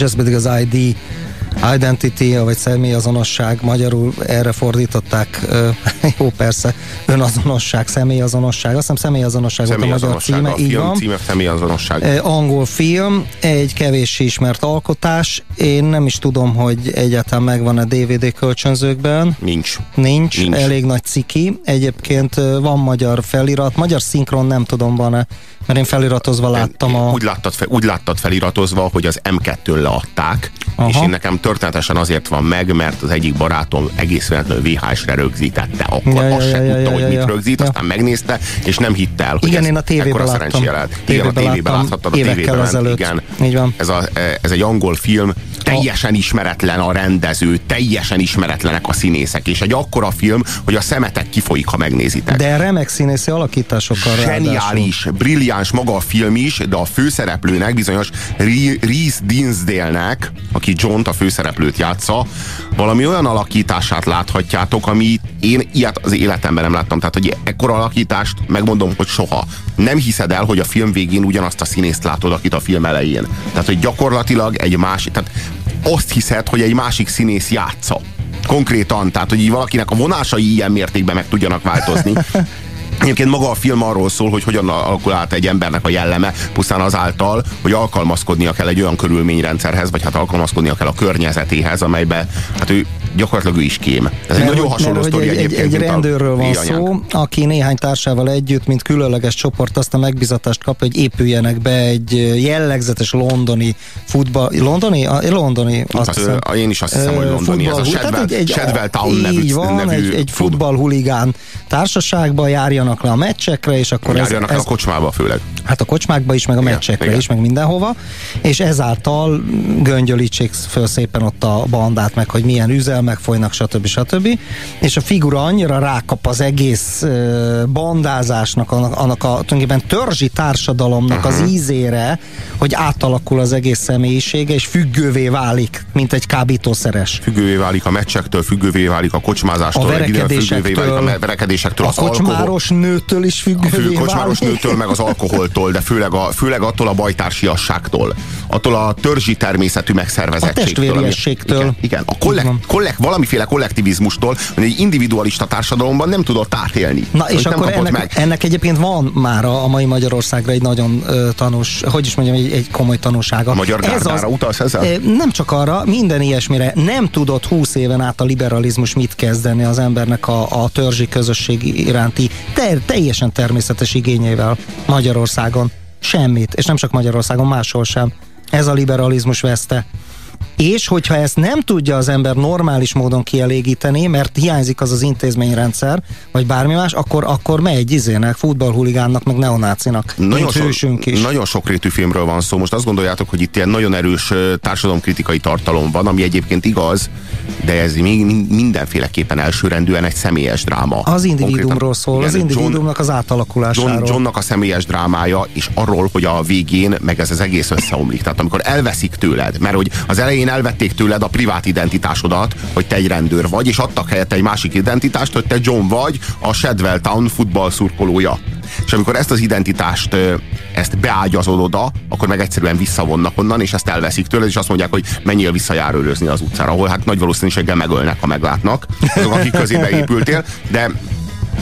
Just pedig az ID identity, vagy személyazonosság, magyarul erre fordították, jó persze, önazonosság, személyazonosság, azt hiszem személyazonosság volt a magyar címe, a így film van. címe személyazonosság. Angol film, egy kevés ismert alkotás, én nem is tudom, hogy egyáltalán megvan-e DVD kölcsönzőkben. Nincs. Nincs, Nincs. elég nagy ciki. Egyébként van magyar felirat, magyar szinkron nem tudom van-e, mert én feliratozva láttam a... Úgy láttad, úgy láttad feliratozva, hogy az M2-től leadták, Aha. és én nekem történetesen azért van meg, mert az egyik barátom egész véletlenül VHS-re rögzítette. Akkor ja, azt ja, se ja, tudta, ja, hogy ja, mit ja. rögzít, ja. aztán megnézte, és nem hitte el, hogy igen, ez én a tévében láttam. Igen, a tévében láthattad, a tévében Igen. Így van. Ez, a, ez egy angol film, teljesen ismeretlen a rendező, teljesen ismeretlenek a színészek, és egy akkora film, hogy a szemetek kifolyik, ha megnézitek. De remek színészi alakításokkal Zseniális, brilliáns maga a film is, de a főszereplőnek, bizonyos Reese Dinsdale-nek, aki John a főszereplőt játsza, valami olyan alakítását láthatjátok, ami én ilyet az életemben nem láttam. Tehát, hogy ekkora alakítást megmondom, hogy soha. Nem hiszed el, hogy a film végén ugyanazt a színészt látod, akit a film elején. Tehát, hogy gyakorlatilag egy másik, tehát azt hiszed, hogy egy másik színész játsza. Konkrétan, tehát, hogy így valakinek a vonásai ilyen mértékben meg tudjanak változni. Egyébként maga a film arról szól, hogy hogyan alakul át egy embernek a jelleme, pusztán azáltal, hogy alkalmazkodnia kell egy olyan körülményrendszerhez, vagy hát alkalmazkodnia kell a környezetéhez, amelybe hát ő gyakorlatilag ő is kém. Ez egy nagyon hasonló sztori egy, egyébként. Egy, egy rendőrről van szó, aki néhány társával együtt, mint különleges csoport azt a megbizatást kapja, hogy épüljenek be egy jellegzetes londoni futball... Londoni? Londoni, azt hát, hiszem. Én is azt hiszem, hogy londoni. Ez a Shadwell, egy, egy, Shadwell Town nevű, van, nevű egy, egy futballhuligán társaságba járjanak le a meccsekre, és akkor járjanak ez, ez, a kocsmába főleg. Hát a kocsmákba is, meg a meccsekre igen, is, meg mindenhova, és ezáltal göngyölítsék föl szépen ott a bandát, meg hogy milyen üzelmek folynak, stb. stb. És a figura annyira rákap az egész bandázásnak, annak, annak a tulajdonképpen törzsi társadalomnak uh-huh. az mhm. ízére, hogy átalakul az egész személyisége, és függővé válik, mint egy kábítószeres. Függővé válik a meccsektől, függővé válik a kocsmázástól, a verekedésektől, válik a verekedésektől, a kocsmáros alkohol, nőtől is függővé a kocsmáros válik. nőtől, meg az alkoholtól, de főleg, a, főleg attól a bajtársiasságtól, attól a törzsi természetű megszervezettségtől. A testvériességtől. Igen, igen, a kollek, kollek, valamiféle kollektivizmustól, hogy egy individualista társadalomban nem tudott átélni. Na és akkor ennek, meg. ennek egyébként van már a, mai Magyarországra egy nagyon uh, tanús, hogy is mondjam, egy, egy komoly tanúsága. A magyar Ez az, utalsz ezzel? Nem csak arra, minden ilyesmire. Nem tudott húsz éven át a liberalizmus mit kezdeni az embernek a, a törzsi közösség iránti te, teljesen természetes igényével Magyarországon. Semmit, és nem csak Magyarországon, máshol sem. Ez a liberalizmus veszte. És hogyha ezt nem tudja az ember normális módon kielégíteni, mert hiányzik az az intézményrendszer, vagy bármi más, akkor, akkor megy izének, futballhuligánnak, meg neonácinak. Nagyon, so, is. nagyon sokrétű filmről van szó. Most azt gondoljátok, hogy itt ilyen nagyon erős társadalomkritikai tartalom van, ami egyébként igaz, de ez még mindenféleképpen elsőrendűen egy személyes dráma. Az individuumról szól, igen, az individuumnak John, az átalakulásáról. John, Johnnak a személyes drámája, és arról, hogy a végén meg ez az egész összeomlik. Tehát amikor elveszik tőled, mert hogy az elején elvették tőled a privát identitásodat, hogy te egy rendőr vagy, és adtak helyette egy másik identitást, hogy te John vagy, a Shadwell Town futball szurkolója. És amikor ezt az identitást, ezt beágyazod oda, akkor meg egyszerűen visszavonnak onnan, és ezt elveszik tőled, és azt mondják, hogy menjél vissza járőrözni az utcára, ahol hát nagy valószínűséggel megölnek, ha meglátnak, azok, akik közébe épültél, de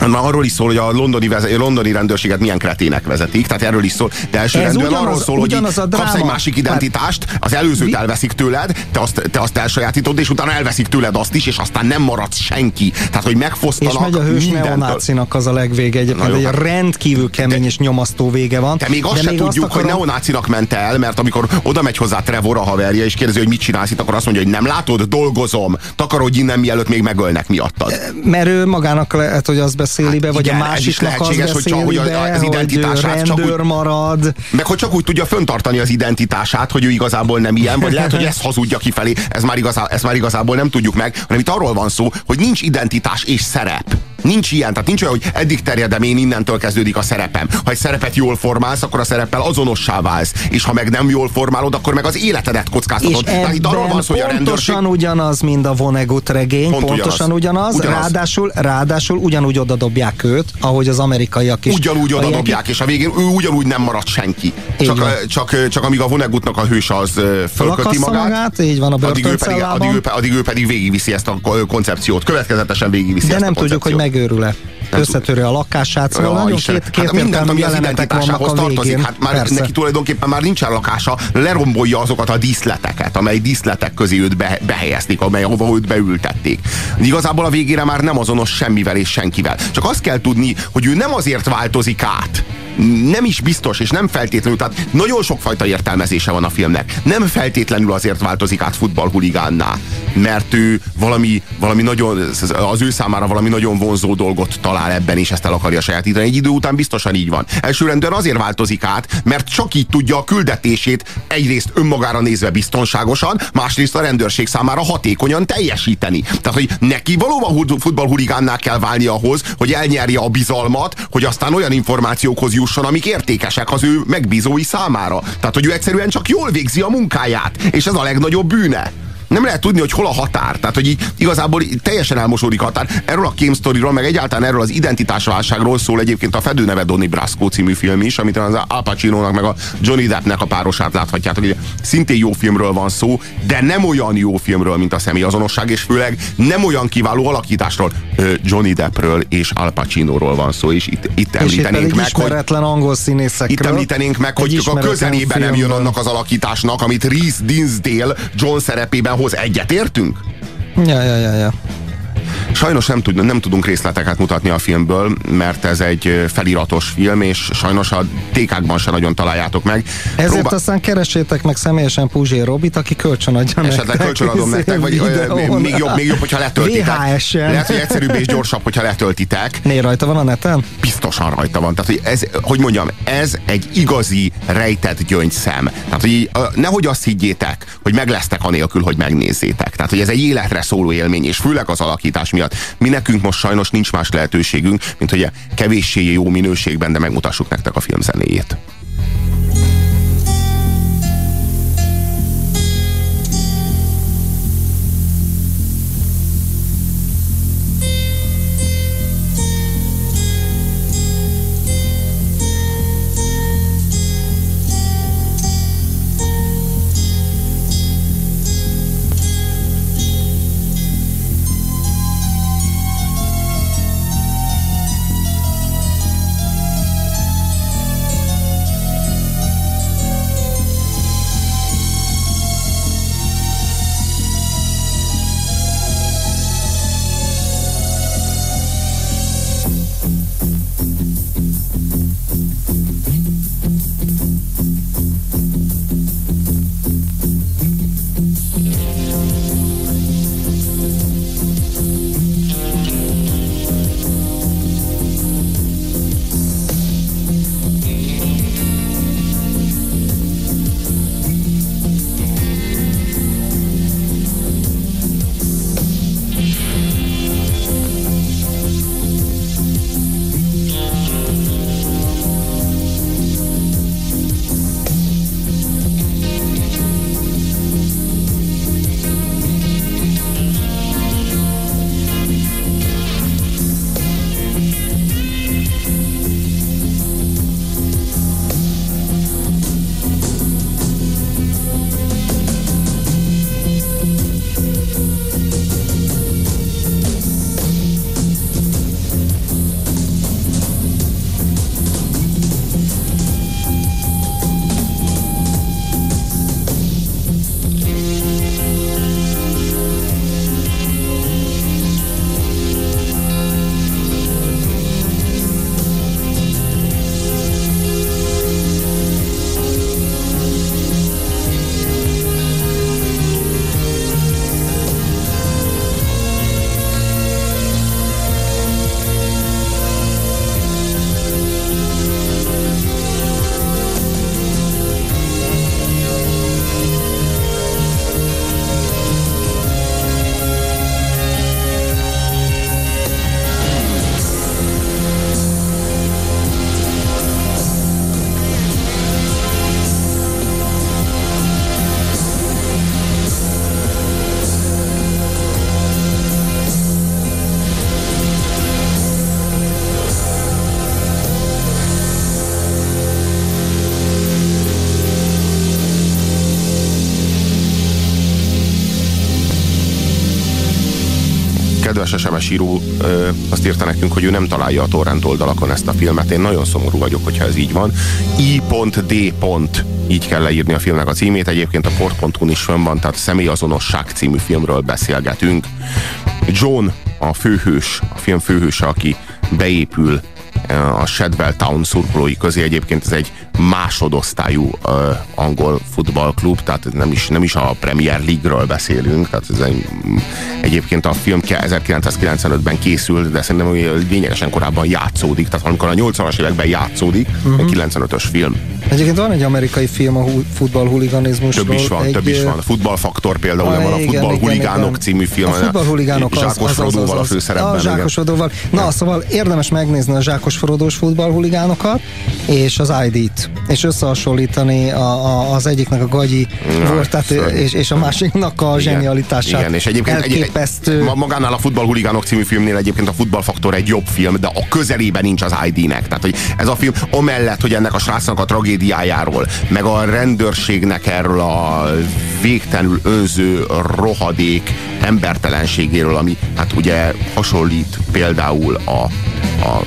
már arról is szól, hogy a londoni, veze, londoni rendőrséget milyen kretének vezetik, tehát erről is szól, de elsőrendűen arról szól, hogy kapsz egy másik identitást, az előzőt elveszik tőled, te azt, te azt elsajátítod, és utána elveszik tőled azt is, és aztán nem maradsz senki. Tehát, hogy megfosztanak És megy a hős neonácinak az a legvége egyébként, egy hát, rendkívül kemény de, és nyomasztó vége van. De még azt de se még tudjuk, azt akarom... hogy neonácinak ment el, mert amikor oda megy hozzá Trevor a haverja, és kérdezi, hogy mit csinálsz itt, akkor azt mondja, hogy nem látod, dolgozom, takarodj innen, mielőtt még megölnek miattad. Mert ő magának lehet, hogy az beszéli hát, be, vagy igen, a másiknak az hogy csak, hogy az identitását csak úgy, marad. Meg hogy csak úgy tudja föntartani az identitását, hogy ő igazából nem ilyen, vagy lehet, hogy ezt hazudja kifelé, ez már, igazá, ez már igazából nem tudjuk meg, hanem itt arról van szó, hogy nincs identitás és szerep. Nincs ilyen, tehát nincs olyan, hogy eddig terjedem én, innentől kezdődik a szerepem. Ha egy szerepet jól formálsz, akkor a szereppel azonossá válsz. És ha meg nem jól formálod, akkor meg az életedet kockáztatod. És tehát itt arról van szó, hogy a rendőrség... Pontosan ugyanaz, mint a Vonnegut regény, Pont pontosan ugyanaz, ugyanaz, ugyanaz. Ráadásul, ráadásul ugyanúgy oda dobják őt, ahogy az amerikaiak is. Ugyanúgy oda dobják, és a végén ő ugyanúgy nem marad senki. Csak, csak, csak amíg a Vonnegutnak a hős az fölköti magát, magát, így van a addig ő, pedig, addig, ő, addig ő pedig végigviszi ezt a koncepciót, következetesen végigviszi De ezt nem a tudjuk, hogy megőrül-e. Összetörő a lakását, szóval ja, nagyon két, két hát mindent, ami az identitásához tartozik. Hát már Persze. neki tulajdonképpen már nincsen lakása, lerombolja azokat a díszleteket, amely díszletek közé őt be, behelyezték, amely ahova őt beültették. Igazából a végére már nem azonos semmivel és senkivel. Csak azt kell tudni, hogy ő nem azért változik át, nem is biztos, és nem feltétlenül, tehát nagyon sokfajta értelmezése van a filmnek. Nem feltétlenül azért változik át futballhuligánná, mert ő valami, valami nagyon, az ő számára valami nagyon vonzó dolgot talál ebben, és ezt el akarja sajátítani. Egy idő után biztosan így van. Elsőrendűen azért változik át, mert csak így tudja a küldetését egyrészt önmagára nézve biztonságosan, másrészt a rendőrség számára hatékonyan teljesíteni. Tehát, hogy neki valóban futballhuligánná kell válni ahhoz, hogy elnyerje a bizalmat, hogy aztán olyan információkhoz jusson, amik értékesek az ő megbízói számára. Tehát, hogy ő egyszerűen csak jól végzi a munkáját, és ez a legnagyobb bűne nem lehet tudni, hogy hol a határ. Tehát, hogy így, igazából teljesen elmosódik a határ. Erről a Game Story-ról, meg egyáltalán erről az identitásválságról szól egyébként a Fedőneve Donny Brasco című film is, amit az Al Pacino-nak meg a Johnny Deppnek a párosát láthatjátok. Hogy szintén jó filmről van szó, de nem olyan jó filmről, mint a személyazonosság, és főleg nem olyan kiváló alakításról. Johnny Deppről és Al Pacino-ról van szó, és itt, itt említenénk meg, hogy, angol színészekről. Itt említenénk meg, hogy a közelében nem jön annak az alakításnak, amit Reese Dinsdale John szerepében hoz. Egyetértünk? Ja, ja, ja, ja. Sajnos nem, tud, nem tudunk részleteket mutatni a filmből, mert ez egy feliratos film, és sajnos a tékákban se nagyon találjátok meg. Ezért Próba... aztán keresétek meg személyesen Puzsé Robit, aki kölcsönadja Esetleg nektek. kölcsönadom nektek, vagy videón. még jobb, még jobb, hogyha letöltitek. VHS-en. Lehet, hogy egyszerűbb és gyorsabb, hogyha letöltitek. Né, rajta van a neten? Biztosan rajta van. Tehát, hogy ez, hogy mondjam, ez egy igazi rejtett gyöngyszem. Tehát, hogy nehogy azt higgyétek, hogy meg lesztek anélkül, hogy megnézzétek. Tehát, hogy ez egy életre szóló élmény, és főleg az alakítás miatt. Mi nekünk most sajnos nincs más lehetőségünk, mint hogy a kevéssé jó minőségben, de megmutassuk nektek a filmzenéjét. Kedves SMS író azt írta nekünk, hogy ő nem találja a torrent oldalakon ezt a filmet. Én nagyon szomorú vagyok, hogyha ez így van. I.D. Így kell leírni a filmnek a címét. Egyébként a port.hu is fönn van, tehát Személyazonosság című filmről beszélgetünk. John a főhős, a film főhőse, aki beépül a Shadwell Town szurkolói közé. Egyébként ez egy másodosztályú uh, angol futballklub, tehát nem is, nem is a Premier League-ről beszélünk, tehát ez egy, egyébként a film 1995-ben készült, de szerintem lényegesen korábban játszódik, tehát amikor a 80-as években játszódik, uh-huh. 95-ös film. Egyébként van egy amerikai film a futballhuliganizmusról. Több is van, egy, több is van. A futballfaktor például, a, van a futballhuligánok című film. A futballhuligánok az, Zsákos az, az, az, az, a főszerepben. A Zsákos Frodóval. Na, ja. szóval érdemes megnézni a Zsákos Frodós futballhuligánokat, és az ID-t, és összehasonlítani a, a, az egyiknek a gagyi ja, volt, tehát, és, és a másiknak a zsenialitását. Igen, és egyébként elképesztő. Egy, magánál a futballhuligánok című filmnél egyébként a futballfaktor egy jobb film, de a közelében nincs az ID-nek. Tehát, hogy ez a film amellett, hogy ennek a srácnak a tragédiájáról, meg a rendőrségnek erről a végtelenül önző rohadék embertelenségéről, ami hát ugye hasonlít például a, a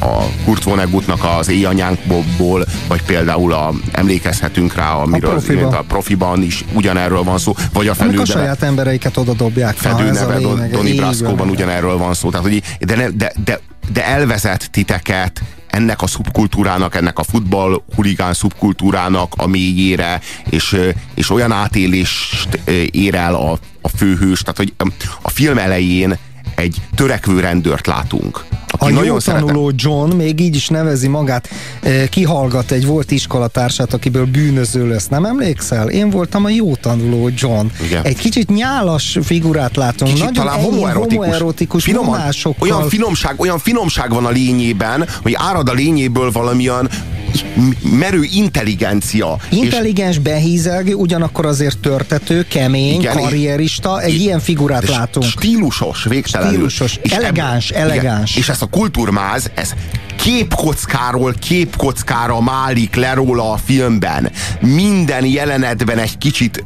a Kurt Vonnegutnak az éjanyánkból, vagy például a, emlékezhetünk rá, amiről a profiban. a profiban is ugyanerről van szó, vagy a felül. a saját embereiket oda dobják. Fedőneve, Donny Brasco-ban ugyanerről van szó. Tehát, hogy, de, ne, de, de, de elvezet titeket ennek a szubkultúrának, ennek a futball huligán szubkultúrának a mélyére, és, és olyan átélést ér el a, a főhős, tehát hogy a film elején egy törekvő rendőrt látunk. A nagyon jó tanuló John, még így is nevezi magát, kihallgat egy volt iskolatársát, akiből bűnöző lesz. Nem emlékszel? Én voltam a jó tanuló John. Igen. Egy kicsit nyálas figurát látunk. Kicsit nagyon talán homoerotikus, homoerotikus Finoman, olyan finomság, olyan finomság van a lényében, hogy árad a lényéből valamilyen merő intelligencia. Intelligens, és... behízelgő, ugyanakkor azért törtető, kemény, igen, karrierista, egy és, ilyen figurát látunk. Stílusos, végtelenül. Stílusos, és elegáns, eb, elegáns. Igen, és ezt a kultúrmáz, ez képkockáról képkockára málik le róla a filmben. Minden jelenetben egy kicsit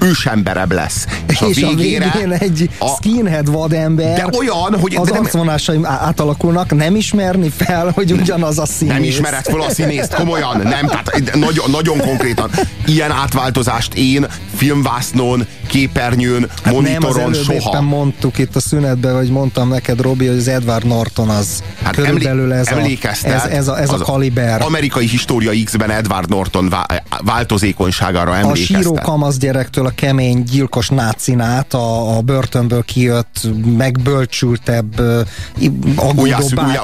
ősemberebb lesz. És a, és végére, a végén egy a, skinhead vadember de olyan, hogy az arcvonásai átalakulnak, nem ismerni fel, hogy ugyanaz a színész. Nem ismered fel a színészt, komolyan, nem, tehát nagyon, nagyon konkrétan. Ilyen átváltozást én filmvásznon, képernyőn, hát monitoron nem, az soha. mondtuk itt a szünetben, vagy mondtam neked, Robi, hogy az Edward Norton az hát körülbelül ez emlékeztet, ez, ez a, ez a kaliber. Amerikai História X-ben Edward Norton változékonyságára emlékeztet. A síró kamasz gyerektől a kemény, gyilkos nácinát, a, a börtönből kijött, megbölcsültebb, aggódó.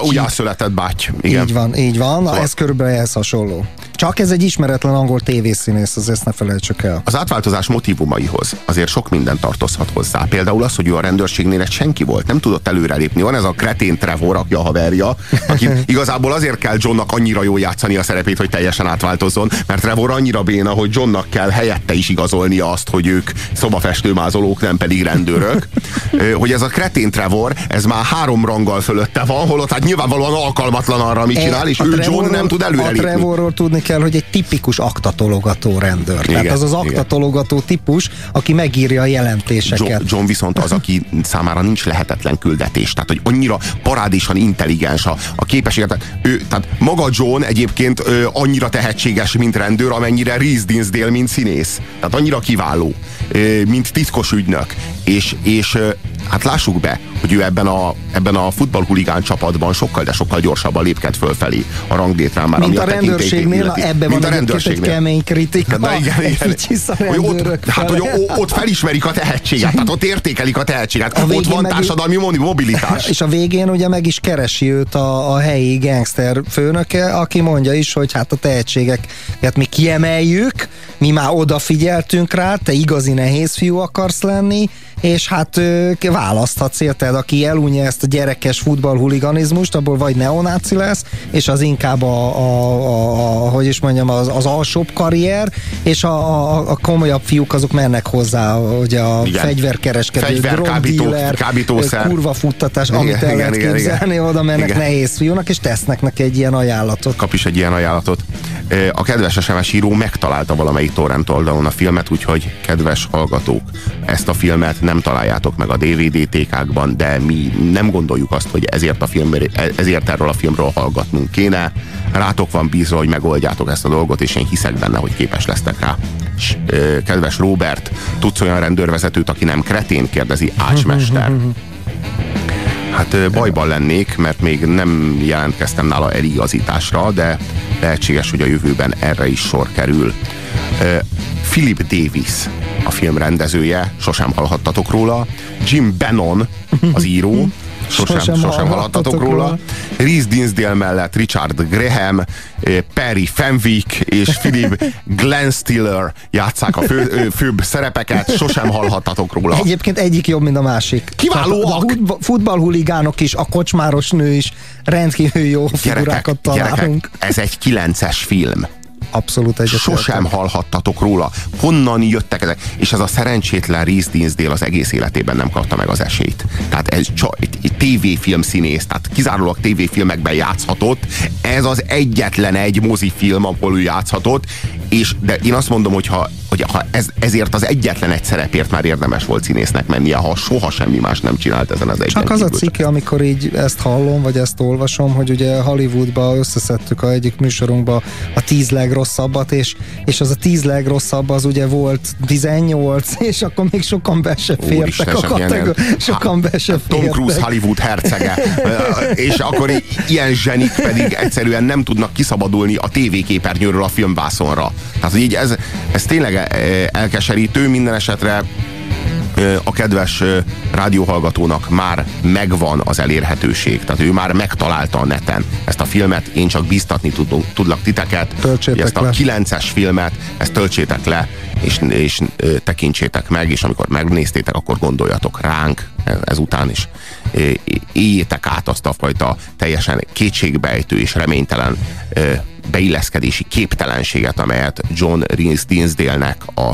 Újjászületett báty. Igen. Így van, így van. Szóval. Ez körülbelül ehhez hasonló. Csak ez egy ismeretlen angol tévészínész, az ezt ne felejtsük el. Az átváltozás motivumaihoz azért sok minden tartozhat hozzá. Például az, hogy ő a rendőrségnél egy senki volt, nem tudott előrelépni. Van ez a kretén Trevor, aki a haverja, aki igazából azért kell Johnnak annyira jó játszani a szerepét, hogy teljesen átváltozzon, mert Trevor annyira béna, hogy Johnnak kell helyette is igazolnia azt, hogy ők szobafestőmázolók, nem pedig rendőrök. hogy ez a kretén Trevor, ez már három ranggal fölötte van, holott hát nyilvánvalóan alkalmatlan arra, amit csinál, és ő John nem tud előrelépni. A Trevorról tudni kell, hogy egy tipikus aktatologató rendőr. Igen, Tehát az az aktatologató igen. típus, aki megírja a jelentéseket. John, John viszont az, aki számára nincs lehetetlen küldetés. Tehát, hogy annyira parádésan intelligens a, a képességet. Ő, tehát maga John egyébként ö, annyira tehetséges, mint rendőr, amennyire Reese Dinsdale, mint színész. Tehát annyira kiváló, ö, mint titkos ügynök. És, és hát lássuk be, hogy ő ebben a, ebben a futballhuligán csapatban sokkal, de sokkal gyorsabban lépked fölfelé a ranglétrán már. Mint a, a rendőrségnél, ebben van a rendőrségnél. egy kemény kritika. De igen, igen. Hogy ott, hát, hogy ott felismerik a tehetséget, tehát ott értékelik a tehetséget. A ott van társadalmi mobilitás. És a végén ugye meg is keresi őt a, a helyi gangster főnöke, aki mondja is, hogy hát a tehetségeket mi kiemeljük, mi már odafigyeltünk rá, te igazi nehéz fiú akarsz lenni, és hát választhatsz, érted, aki elunja ezt a gyerekes futballhuliganizmust, abból vagy neonáci lesz, és az inkább a, a, a, a hogy is mondjam, az, az alsóbb karrier, és a, a, a komolyabb fiúk azok mennek hozzá, hogy a igen. fegyverkereskedő, Fegyver, kábító, kábítószer. kurva futtatás, igen, amit el lehet képzelni, igen. oda mennek igen. nehéz fiúnak, és tesznek neki egy ilyen ajánlatot. Kap is egy ilyen ajánlatot. A kedves SMS író megtalálta valamelyik torrent oldalon a filmet, úgyhogy kedves hallgatók, ezt a filmet nem találjátok meg a DVD tékákban, de mi nem gondoljuk azt, hogy ezért, a film, ezért erről a filmről hallgatnunk kéne. Rátok van bízva, hogy megoldjátok ezt a dolgot, és én hiszek benne, hogy képes lesztek rá. Kedves Robert, tudsz olyan rendőrvezetőt, aki nem kretén, kérdezi Ácsmester. Hát bajban lennék, mert még nem jelentkeztem nála eligazításra, de lehetséges, hogy a jövőben erre is sor kerül. Philip Davis a film rendezője, sosem hallhattatok róla. Jim Bannon az író, sosem, sosem, sosem hallhattatok róla. róla. Reese Dinsdale mellett Richard Graham, Perry Fenwick és Philip Glenn Stiller játszák a fő, főbb szerepeket, sosem hallhattatok róla. Egyébként egyik jobb, mint a másik. Kiválóak! A futballhuligánok is, a kocsmáros nő is rendkívül jó figurákat találunk. Gyerekek, ez egy kilences film abszolút egyetértek. Sosem hallhattatok róla. Honnan jöttek ezek? És ez a szerencsétlen Reese Dinsdale az egész életében nem kapta meg az esélyt. Tehát ez csak tévéfilm színész, tehát kizárólag tévéfilmekben játszhatott. Ez az egyetlen egy mozifilm, ahol ő játszhatott, és de én azt mondom, hogy ha, hogy ha ez, ezért az egyetlen egy szerepért már érdemes volt színésznek mennie, ha soha semmi más nem csinált ezen az egy. Csak az a cikke, amikor így ezt hallom, vagy ezt olvasom, hogy ugye Hollywoodba összeszedtük a egyik műsorunkba a tíz legrosszabbat, és, és az a tíz legrosszabb az ugye volt 18, és akkor még sokan be se fértek Úristen, a kategóri- sokan be se Tom fértek. Cruise Hollywood hercege, és akkor ilyen zsenik pedig egyszerűen nem tudnak kiszabadulni a tévéképernyőről a filmvászonra. Tehát, hogy így ez, ez tényleg eh, elkeserítő, minden esetre a kedves rádióhallgatónak már megvan az elérhetőség. Tehát ő már megtalálta a neten ezt a filmet, én csak biztatni tudunk, tudlak titeket, töltsétek ezt a le. 9-es filmet, ezt töltsétek le, és, és tekintsétek meg, és amikor megnéztétek, akkor gondoljatok ránk ezután is. Éljétek át azt a fajta teljesen kétségbejtő és reménytelen beilleszkedési képtelenséget, amelyet John Rhys Dinsdale-nek a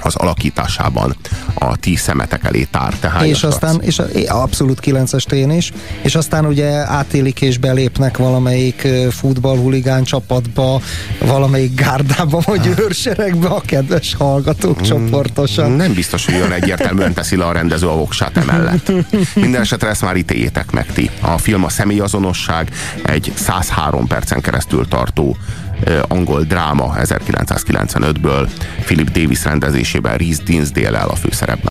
az alakításában a ti szemetek elé tár. Tehát és aztán, és abszolút 9-es én is, és aztán ugye átélik és belépnek valamelyik futballhuligán csapatba, valamelyik gárdába, vagy ah. őrseregbe a kedves hallgatók mm, csoportosan. Nem biztos, hogy olyan egyértelműen teszi le a rendező a voksát emellett. Minden esetre ezt már ítéljétek meg ti. A film a személyazonosság egy 103 percen keresztül tartó angol dráma 1995-ből Philip Davis rendezésében Reese Dinsdale-el a főszerepben.